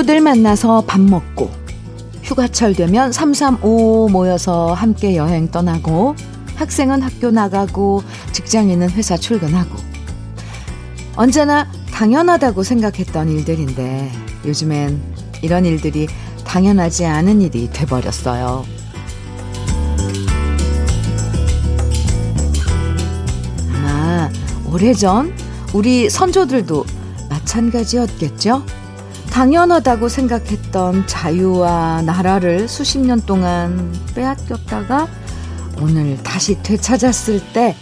친구들 만나서 밥 먹고 휴가철 되면 335 모여서 함께 여행 떠나고 학생은 학교 나가고 직장인은 회사 출근하고 언제나 당연하다고 생각했던 일들인데 요즘엔 이런 일들이 당연하지 않은 일이 돼버렸어요. 아마 오래전 우리 선조들도 마찬가지였겠죠? 당연하다고 생각했던 자유와 나라를 수십 년 동안 빼앗겼다가 오늘 다시 되찾았을 때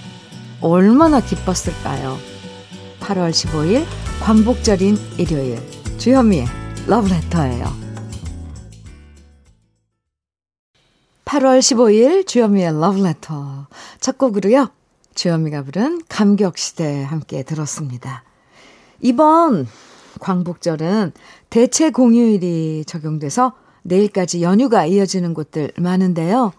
얼마나 기뻤을까요? 8월 15일 광복절인 일요일 주현미의 러브레터예요. 8월 15일 주현미의 러브레터 첫 곡으로요. 주현미가 부른 감격시대 함께 들었습니다. 이번 광복절은 대체 공휴일이 적용돼서 내일까지 연휴가 이어지는 곳들 많은데요.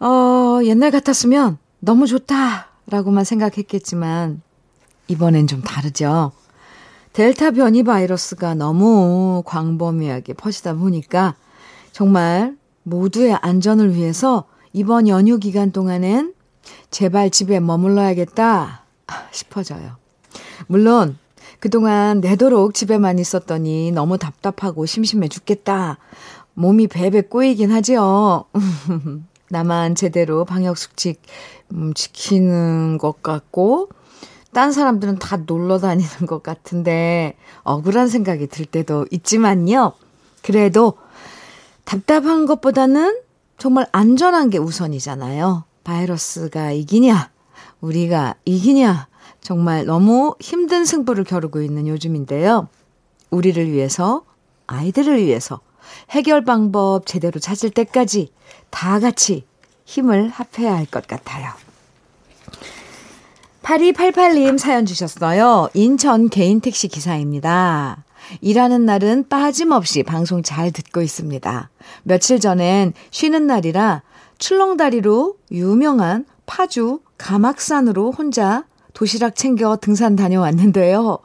어, 옛날 같았으면 너무 좋다라고만 생각했겠지만 이번엔 좀 다르죠. 델타 변이 바이러스가 너무 광범위하게 퍼지다 보니까 정말 모두의 안전을 위해서 이번 연휴 기간 동안엔 제발 집에 머물러야겠다 싶어져요. 물론 그동안 내도록 집에만 있었더니 너무 답답하고 심심해 죽겠다. 몸이 베베 꼬이긴 하지요. 나만 제대로 방역 수칙 음, 지키는 것 같고, 딴 사람들은 다 놀러 다니는 것 같은데, 억울한 생각이 들 때도 있지만요. 그래도 답답한 것보다는 정말 안전한 게 우선이잖아요. 바이러스가 이기냐, 우리가 이기냐, 정말 너무 힘든 승부를 겨루고 있는 요즘인데요. 우리를 위해서, 아이들을 위해서 해결 방법 제대로 찾을 때까지 다 같이 힘을 합해야 할 것 같아요. 8288님 사연 주셨어요. 인천 개인 택시 기사입니다. 일하는 날은 빠짐없이 방송 잘 듣고 있습니다. 며칠 전엔 쉬는 날이라 출렁다리로 유명한 파주 가막산으로 혼자 도시락 챙겨 등산 다녀왔는데요.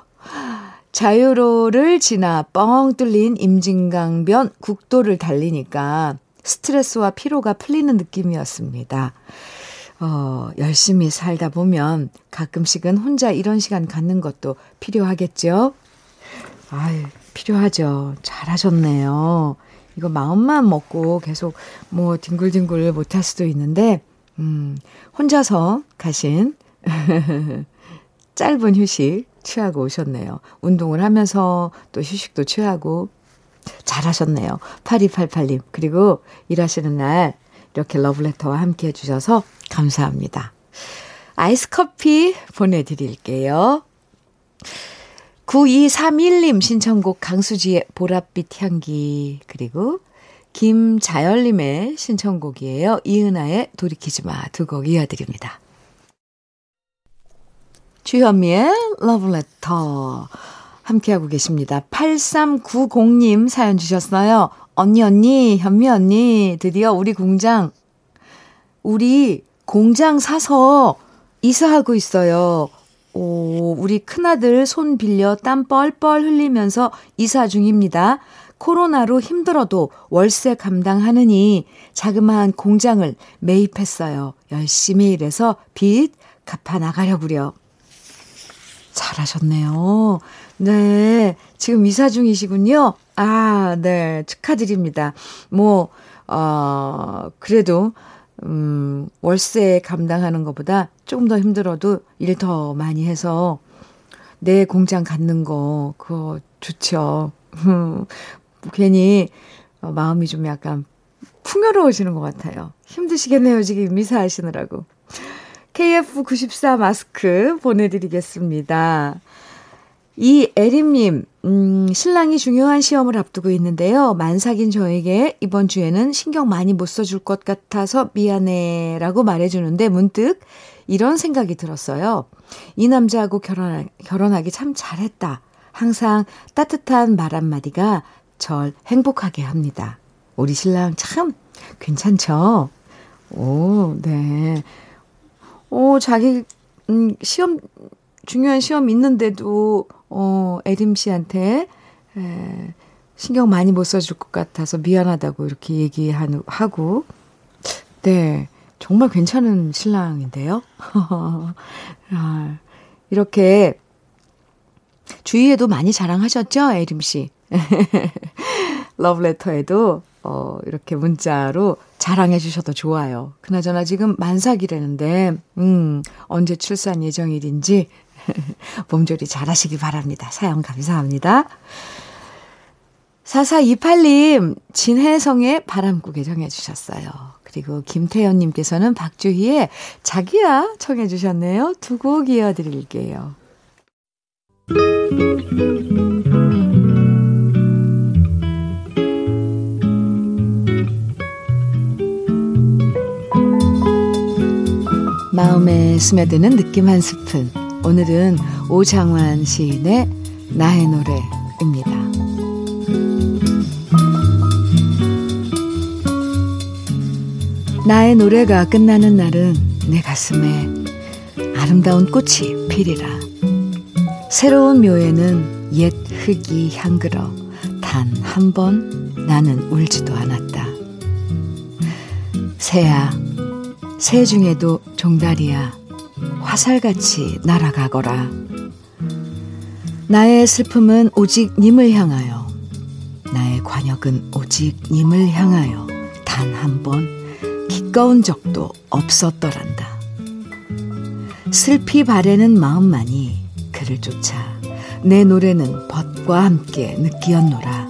자유로를 지나 뻥 뚫린 임진강변 국도를 달리니까 스트레스와 피로가 풀리는 느낌이었습니다. 어, 열심히 살다 보면 가끔씩은 혼자 이런 시간 갖는 것도 필요하겠죠? 아유, 필요하죠. 잘하셨네요. 이거 마음만 먹고 계속 뭐 뒹굴뒹굴 못할 수도 있는데, 음, 혼자서 가신 짧은 휴식 취하고 오셨네요. 운동을 하면서 또 휴식도 취하고 잘하셨네요. 8288님. 그리고 일하시는 날 이렇게 러브레터와 함께 해주셔서 감사합니다. 아이스 커피 보내드릴게요. 9231님 신청곡 강수지의 보랏빛 향기 그리고 김자열님의 신청곡이에요. 이은아의 돌이키지 마 두 곡 이어드립니다. 주현미의 러브레터 함께하고 계십니다. 8390님 사연 주셨어요. 언니 언니 현미 언니 드디어 우리 공장 우리 공장 사서 이사하고 있어요. 오, 우리 큰아들 손 빌려 땀 뻘뻘 흘리면서 이사 중입니다. 코로나로 힘들어도 월세 감당하느니 자그마한 공장을 매입했어요. 열심히 일해서 빚 갚아 나가려고요. 잘하셨네요. 네. 지금 이사 중이시군요. 아, 네. 축하드립니다. 뭐, 어, 그래도, 음, 월세 감당하는 것보다 조금 더 힘들어도 일 더 많이 해서 내 공장 갖는 거, 그거 좋죠. 괜히 어, 마음이 좀 약간 풍요로워지는 것 같아요. 힘드시겠네요, 지금 미사하시느라고. KF94 마스크 보내드리겠습니다. 이 에림님, 음, 신랑이 중요한 시험을 앞두고 있는데요. 만삭인 저에게 이번 주에는 신경 많이 못 써줄 것 같아서 미안해 라고 말해주는데 문득 이런 생각이 들었어요. 이 남자하고 결혼, 결혼하기 참 잘했다. 항상 따뜻한 말 한마디가 절 행복하게 합니다. 우리 신랑 참 괜찮죠? 오, 네. 오, 자기, 음, 시험, 중요한 시험 있는데도, 어, 에림 씨한테, 에, 신경 많이 못 써줄 것 같아서 미안하다고 이렇게 얘기하고, 네. 정말 괜찮은 신랑인데요. 아, 이렇게 주위에도 많이 자랑하셨죠? 에림 씨. 러브레터에도 어, 이렇게 문자로 자랑해 주셔도 좋아요. 그나저나 지금 만삭이라는데, 음, 언제 출산 예정일인지 몸조리 잘 하시기 바랍니다. 사연 감사합니다. 4428님, 진혜성의 바람국에 정해 주셨어요. 그리고 김태연님께서는 박주희의 자기야 청해 주셨네요. 두 곡 이어드릴게요. 마음에 스며드는 느낌 한 스푼. 오늘은 오장환 시인의 나의 노래입니다. 나의 노래가 끝나는 날은 내 가슴에 아름다운 꽃이 피리라. 새로운 묘에는 옛 흙이 향그러 단 한 번 나는 울지도 않았다. 새야, 새 중에도 종다리야 화살같이 날아가거라. 나의 슬픔은 오직 님을 향하여, 나의 관역은 오직 님을 향하여 단 한 번 기꺼운 적도 없었더란다. 슬피 바래는 마음만이 그를 쫓아 내 노래는 벗과 함께 느끼었노라.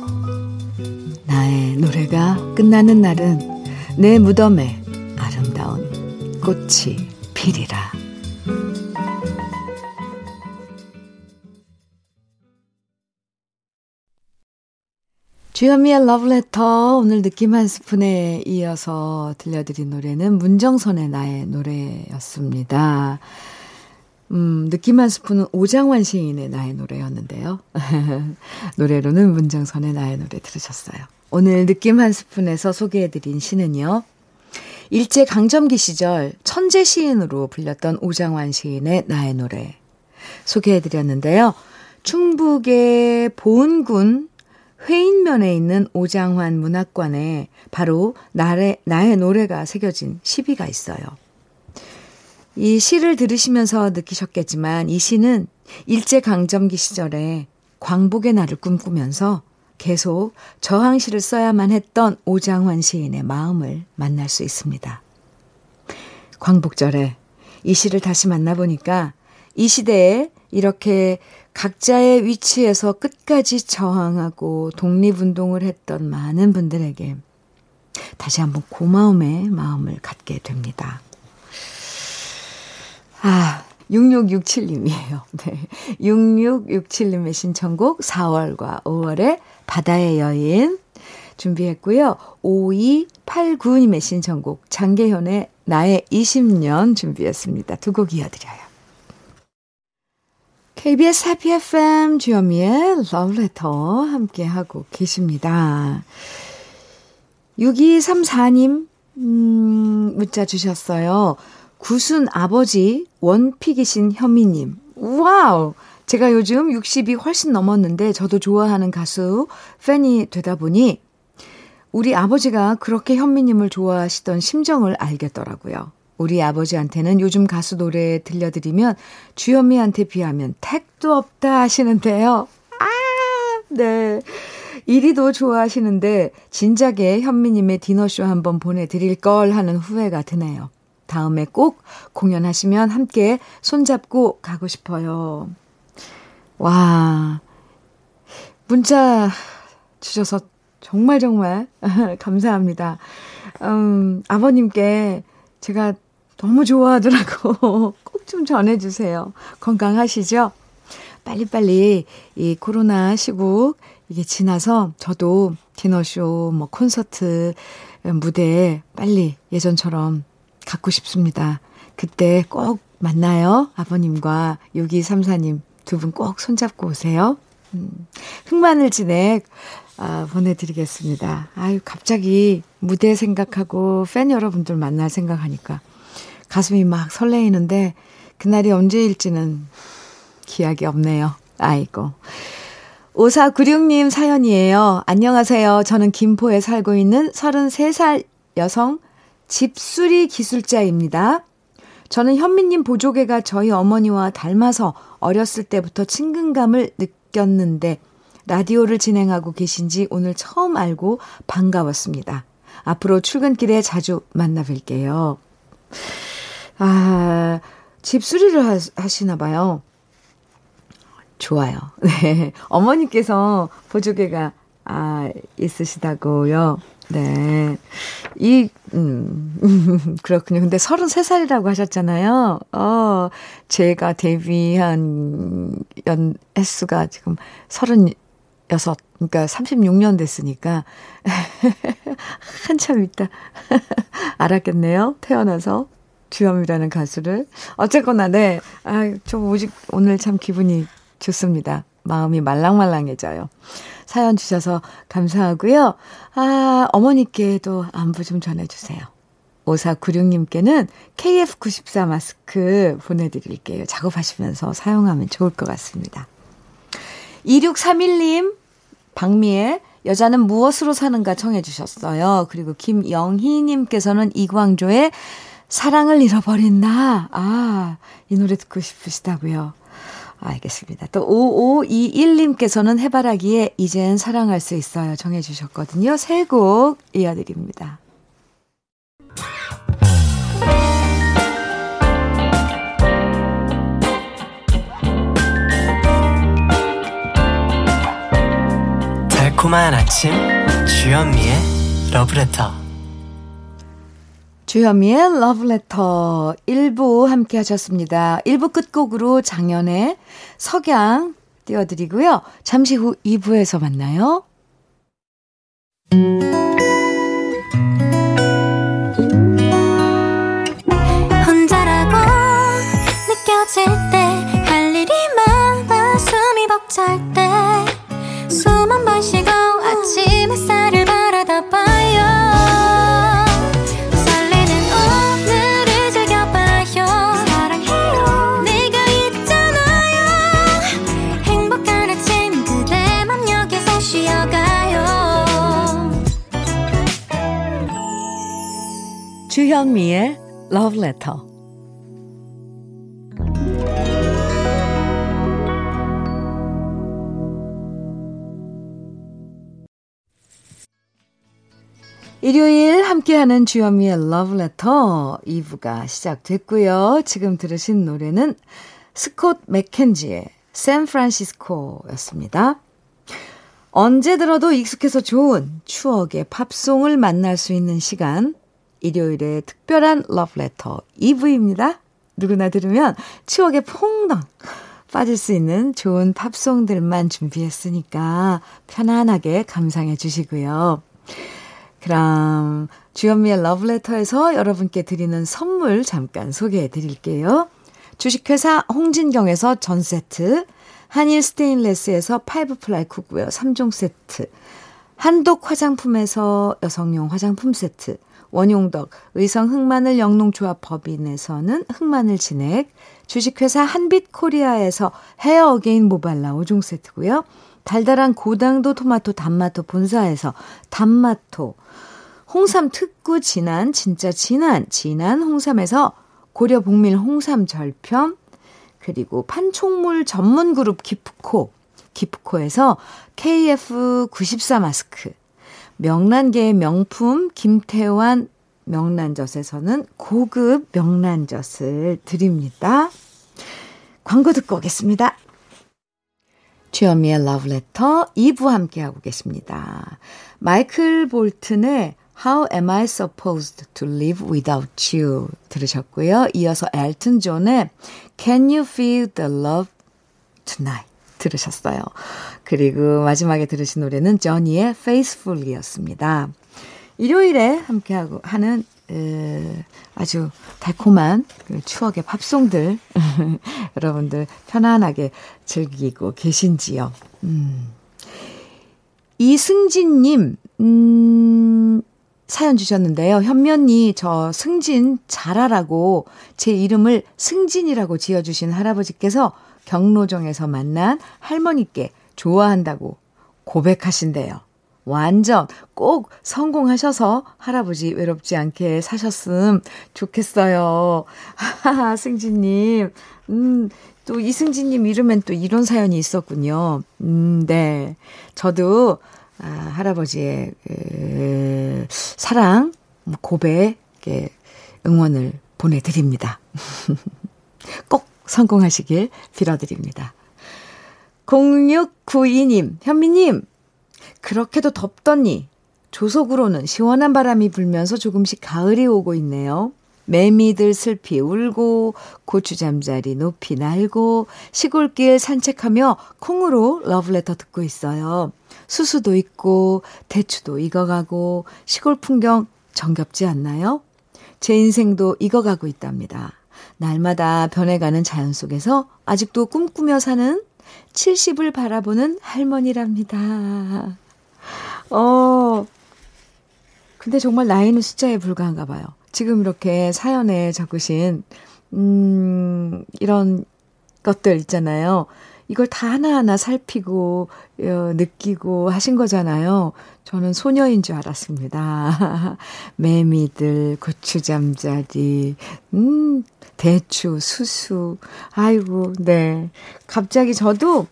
나의 노래가 끝나는 날은 내 무덤에 꽃이 피리라. 주현미의 러브레터 오늘 느낌 한 스푼에 이어서 들려드린 노래는 문정선의 나의 노래였습니다. 음, 느낌 한 스푼은 오장환 시인의 나의 노래였는데요. 노래로는 문정선의 나의 노래 들으셨어요. 오늘 느낌 한 스푼에서 소개해드린 시는요. 일제 강점기 시절 천재 시인으로 불렸던 오장환 시인의 나의 노래 소개해 드렸는데요. 충북의 보은군 회인면에 있는 오장환 문학관에 바로 나의, 나의 노래가 새겨진 시비가 있어요. 이 시를 들으시면서 느끼셨겠지만 이 시는 일제강점기 시절에 광복의 날을 꿈꾸면서 계속 저항시를 써야만 했던 오장환 시인의 마음을 만날 수 있습니다. 광복절에 이 시를 다시 만나보니까 이 시대에 이렇게 각자의 위치에서 끝까지 저항하고 독립운동을 했던 많은 분들에게 다시 한번 고마움의 마음을 갖게 됩니다. 아, 6667님이에요. 네. 6667님의 신청곡 4월과 5월의 바다의 여인 준비했고요. 5289님의 신청곡 장계현의 나의 20년 준비했습니다. 두 곡 이어드려요. KBS 해피 FM 주현미의 러브레터 함께하고 계십니다. 6234님, 음, 문자 주셨어요. 구순 아버지 one pick이신 현미님. 와우! 제가 요즘 60이 훨씬 넘었는데 저도 좋아하는 가수 팬이 되다 보니 우리 아버지가 그렇게 현미님을 좋아하시던 심정을 알겠더라고요. 우리 아버지한테는 요즘 가수 노래 들려드리면 주현미한테 비하면 택도 없다 하시는데요. 아, 네. 이리도 좋아하시는데 진작에 현미님의 디너쇼 한번 보내드릴 걸 하는 후회가 드네요. 다음에 꼭 공연하시면 함께 손잡고 가고 싶어요. 와, 문자 주셔서 정말 정말 감사합니다. 음, 아버님께 제가 너무 좋아하더라고. 꼭 좀 전해주세요. 건강하시죠? 빨리빨리 이 코로나 시국 이게 지나서 저도 디너쇼, 뭐 콘서트, 무대에 빨리 예전처럼 갖고 싶습니다. 그때 꼭 만나요. 아버님과 6234님 두 분 꼭 손잡고 오세요. 음, 흑마늘 진액 아, 보내드리겠습니다. 아유, 갑자기 무대 생각하고 팬 여러분들 만날 생각하니까 가슴이 막 설레이는데 그날이 언제일지는 기약이 없네요. 아이고. 5496님 사연이에요. 안녕하세요. 저는 김포에 살고 있는 33살 여성 집수리 기술자입니다. 저는 현미님 보조개가 저희 어머니와 닮아서 어렸을 때부터 친근감을 느꼈는데 라디오를 진행하고 계신 지 오늘 처음 알고 반가웠습니다. 앞으로 출근길에 자주 만나 뵐게요. 아, 집수리를 하, 하시나 봐요. 좋아요. 네. 어머니께서 보조개가, 아, 있으시다고요. 네. 이, 음, 그렇군요. 근데 33살이라고 하셨잖아요. 어, 제가 데뷔한 연, 횟수가 지금 36, 그러니까 36년 됐으니까. 한참 있다. 알았겠네요. 태어나서. 주현미라는 가수를. 어쨌거나, 네. 아, 저 오직 오늘 참 기분이 좋습니다. 마음이 말랑말랑해져요. 사연 주셔서 감사하고요. 아, 어머니께도 안부 좀 전해주세요. 5496님께는 KF94 마스크 보내드릴게요. 작업하시면서 사용하면 좋을 것 같습니다. 2631님, 박미의 여자는 무엇으로 사는가 청해 주셨어요. 그리고 김영희님께서는 이광조의 사랑을 잃어버린 나. 아, 이 노래 듣고 싶으시다고요. 알겠습니다. 또 5521님께서는 해바라기에 이젠 사랑할 수 있어요 정해 주셨거든요. 세 곡 이어드립니다. 달콤한 아침 주현미의 러브레터 주현미의 러브레터 1부 함께 하셨습니다. 1부 끝곡으로 장연의 석양 띄워드리고요. 잠시 후 2부에서 만나요. Love Letter. 일요일 함께하는 주현미의 Love Letter 2부가 시작됐고요. 지금 들으신 노래는 스콧 맥켄지의 샌프란시스코였습니다. 언제 들어도 익숙해서 좋은 추억의 팝송을 만날 수 있는 시간 일요일에 특별한 러브레터 2부입니다. 누구나 들으면 추억에 퐁당 빠질 수 있는 좋은 팝송들만 준비했으니까 편안하게 감상해 주시고요. 그럼 주현미의 러브레터에서 여러분께 드리는 선물 잠깐 소개해 드릴게요. 주식회사 홍진경에서 전 세트, 한일 스테인레스에서 five ply cookware 3종 세트, 한독 화장품에서 여성용 화장품 세트, 원용덕 의성 흑마늘 영농조합 법인에서는 흑마늘 진액, 주식회사 한빛코리아에서 헤어 어게인 모발라 5종 세트고요. 달달한 고당도 토마토 단마토 본사에서 단마토, 홍삼 특구 진한 진짜 진한 진한 홍삼에서 고려 복밀 홍삼 절편 그리고 판촉물 전문 그룹 기프코 기프코에서 KF94 마스크 명란계의 명품 김태환 명란젓에서는 고급 명란젓을 드립니다. 광고 듣고 오겠습니다. 주현미의 러브레터 2부 함께하고 계십니다. 마이클 볼튼의 How am I supposed to live without you 들으셨고요. 이어서 엘튼 존의 Can you feel the love tonight 들으셨어요. 그리고 마지막에 들으신 노래는 저니의 Faithful이었습니다. 일요일에 함께하고 하는 에, 아주 달콤한 그 추억의 팝송들 여러분들 편안하게 즐기고 계신지요. 음. 이승진님 음, 사연 주셨는데요. 현면이 저 승진 잘하라고 제 이름을 승진이라고 지어주신 할아버지께서 경로정에서 만난 할머니께 좋아한다고 고백하신대요. 완전 꼭 성공하셔서 할아버지 외롭지 않게 사셨음 좋겠어요. 하하, 승진님. 음, 또 이승진님 이름엔 또 이런 사연이 있었군요. 음, 네. 저도, 아, 할아버지의, 그, 사랑, 고백에 응원을 보내드립니다. 꼭 성공하시길 빌어드립니다. 0692님, 현미님, 그렇게도 덥더니 조속으로는 시원한 바람이 불면서 조금씩 가을이 오고 있네요. 매미들 슬피 울고 고추 잠자리 높이 날고 시골길 산책하며 콩으로 러브레터 듣고 있어요. 수수도 있고 대추도 익어가고 시골 풍경 정겹지 않나요? 제 인생도 익어가고 있답니다. 날마다 변해가는 자연 속에서 아직도 꿈꾸며 사는 70을 바라보는 할머니랍니다. 어, 근데 정말 나이는 숫자에 불과한가 봐요. 지금 이렇게 사연에 적으신, 음, 이런 것들 있잖아요. 이걸 다 하나하나 살피고, 어, 느끼고 하신 거잖아요. 저는 소녀인 줄 알았습니다. 매미들, 고추잠자리, 음, 대추, 수수. 아이고, 네. 갑자기 저도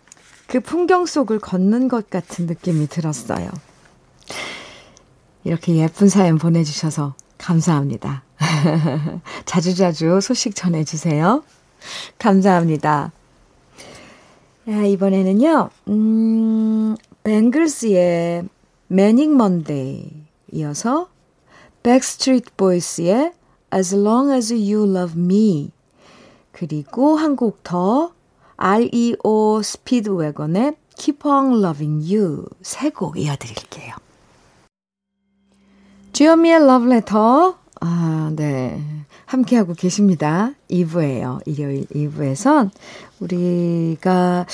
그 풍경 속을 걷는 것 같은 느낌이 들었어요. 이렇게 예쁜 사연 보내주셔서 감사합니다. 자주자주 소식 전해주세요. 감사합니다. 야, 이번에는요, 음, 뱅글스의 Manic Monday 이어서 백스트리트 보이스의 As Long As You Love Me 그리고 한 곡 더 REO 스피드웨건의 Keep On Loving You 세 곡 이어드릴게요. 주현미의 러브레터 아, 네. 함께하고 계십니다. 2부예요. 일요일 2부에선 우리가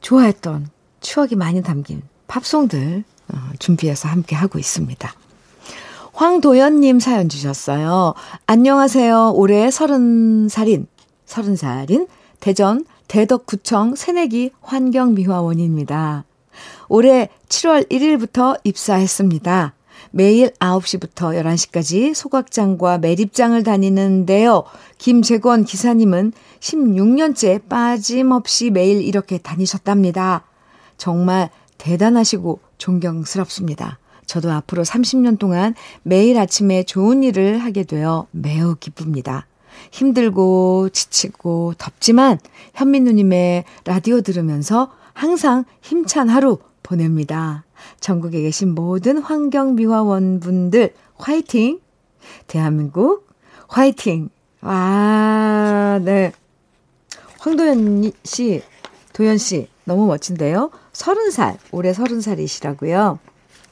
좋아했던 추억이 많이 담긴 팝송들 어, 준비해서 함께하고 있습니다. 황도연님 사연 주셨어요. 안녕하세요. 올해 서른 살인, 서른 살인 대전 대덕구청 새내기 환경미화원입니다. 올해 7월 1일부터 입사했습니다. 매일 9시부터 11시까지 소각장과 매립장을 다니는데요. 김재권 기사님은 16년째 빠짐없이 매일 이렇게 다니셨답니다. 정말 대단하시고 존경스럽습니다. 저도 앞으로 30년 동안 매일 아침에 좋은 일을 하게 되어 매우 기쁩니다. 힘들고 지치고 덥지만 현민 누님의 라디오 들으면서 항상 힘찬 하루 보냅니다. 전국에 계신 모든 환경미화원분들 화이팅! 대한민국 화이팅! 와, 네. 황도현 씨, 도현 씨, 너무 멋진데요? 서른 살, 올해 서른 살이시라고요.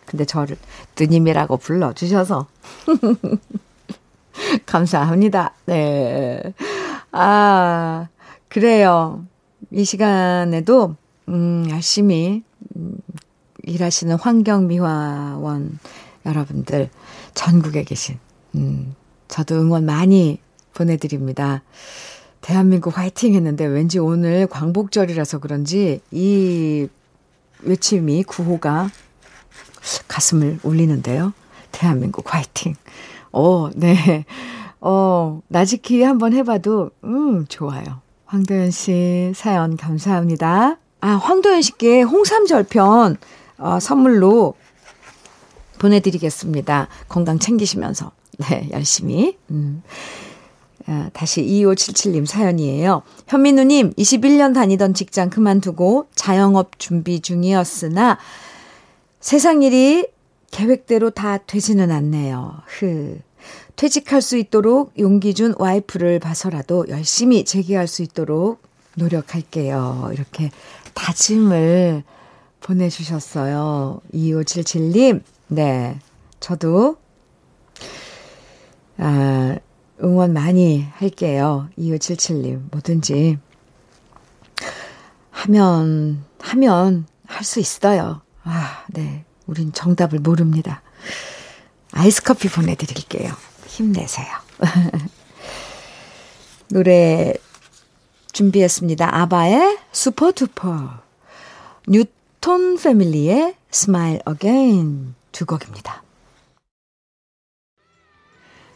근데 저를 누님이라고 불러주셔서. 감사합니다. 네. 아, 그래요. 이 시간에도, 음, 열심히, 음, 일하시는 환경미화원 여러분들, 전국에 계신, 음, 저도 응원 많이 보내드립니다. 대한민국 화이팅 했는데 왠지 오늘 광복절이라서 그런지 이 외침이 구호가 가슴을 울리는데요. 대한민국 화이팅. 어, 네. 어, 나지키 한번 해봐도, 음, 좋아요. 황도연 씨 사연 감사합니다. 아, 황도연 씨께 홍삼 절편 어, 선물로 보내드리겠습니다. 건강 챙기시면서. 네, 열심히. 음. 아, 다시 2577님 사연이에요. 현민우님, 21년 다니던 직장 그만두고 자영업 준비 중이었으나 세상 일이 계획대로 다 되지는 않네요. 흐. 퇴직할 수 있도록 용기 준 와이프를 봐서라도 열심히 재기할 수 있도록 노력할게요. 이렇게 다짐을 보내주셨어요. 2577님, 네. 저도, 아, 응원 많이 할게요. 2577님, 뭐든지. 하면, 하면 할 수 있어요. 아, 네. 우린 정답을 모릅니다. 아이스 커피 보내드릴게요. 힘내세요. 노래 준비했습니다. 아바의 Super Trouper. 뉴튼 패밀리의 Smile Again 두 곡입니다.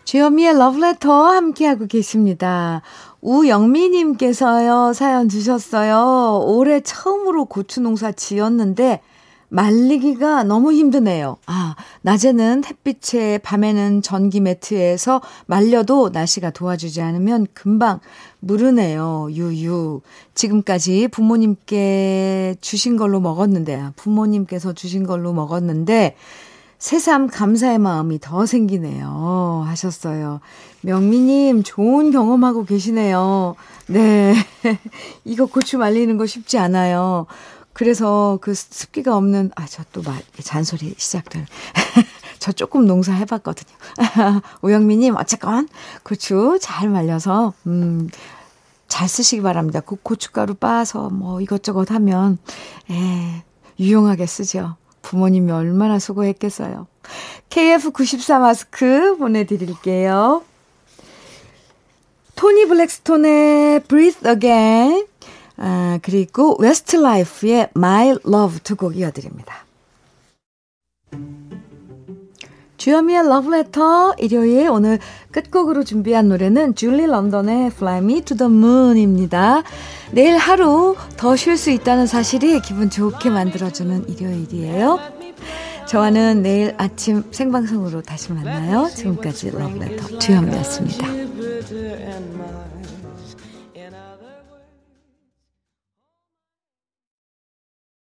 주현미의 러브레터 함께하고 계십니다. 우영미님께서요, 사연 주셨어요. 올해 처음으로 고추 농사 지었는데, 말리기가 너무 힘드네요. 아, 낮에는 햇빛에, 밤에는 전기 매트에서 말려도 날씨가 도와주지 않으면 금방 무르네요. 유유. 지금까지 부모님께 주신 걸로 먹었는데, 아, 부모님께서 주신 걸로 먹었는데, 새삼 감사의 마음이 더 생기네요. 하셨어요. 명미님, 좋은 경험하고 계시네요. 네. 이거 고추 말리는 거 쉽지 않아요. 그래서 그 습기가 없는, 아, 저 또 말, 잔소리 시작될. 저 조금 농사 해봤거든요. 오영미님, 어쨌건 고추 잘 말려서, 음, 잘 쓰시기 바랍니다. 그 고춧가루 빻아서 뭐 이것저것 하면, 에, 유용하게 쓰죠. 부모님이 얼마나 수고했겠어요. KF94 마스크 보내드릴게요. 토니 브랙스톤의 Breathe Again, 아, 그리고 웨스트라이프의 My Love 두 곡 이어드립니다. 주현미의 러브레터 일요일 오늘 끝곡으로 준비한 노래는 줄리 런던의 Fly Me to the Moon입니다. 내일 하루 더 쉴 수 있다는 사실이 기분 좋게 만들어주는 일요일이에요. 저와는 내일 아침 생방송으로 다시 만나요. 지금까지 러브레터 주현미였습니다.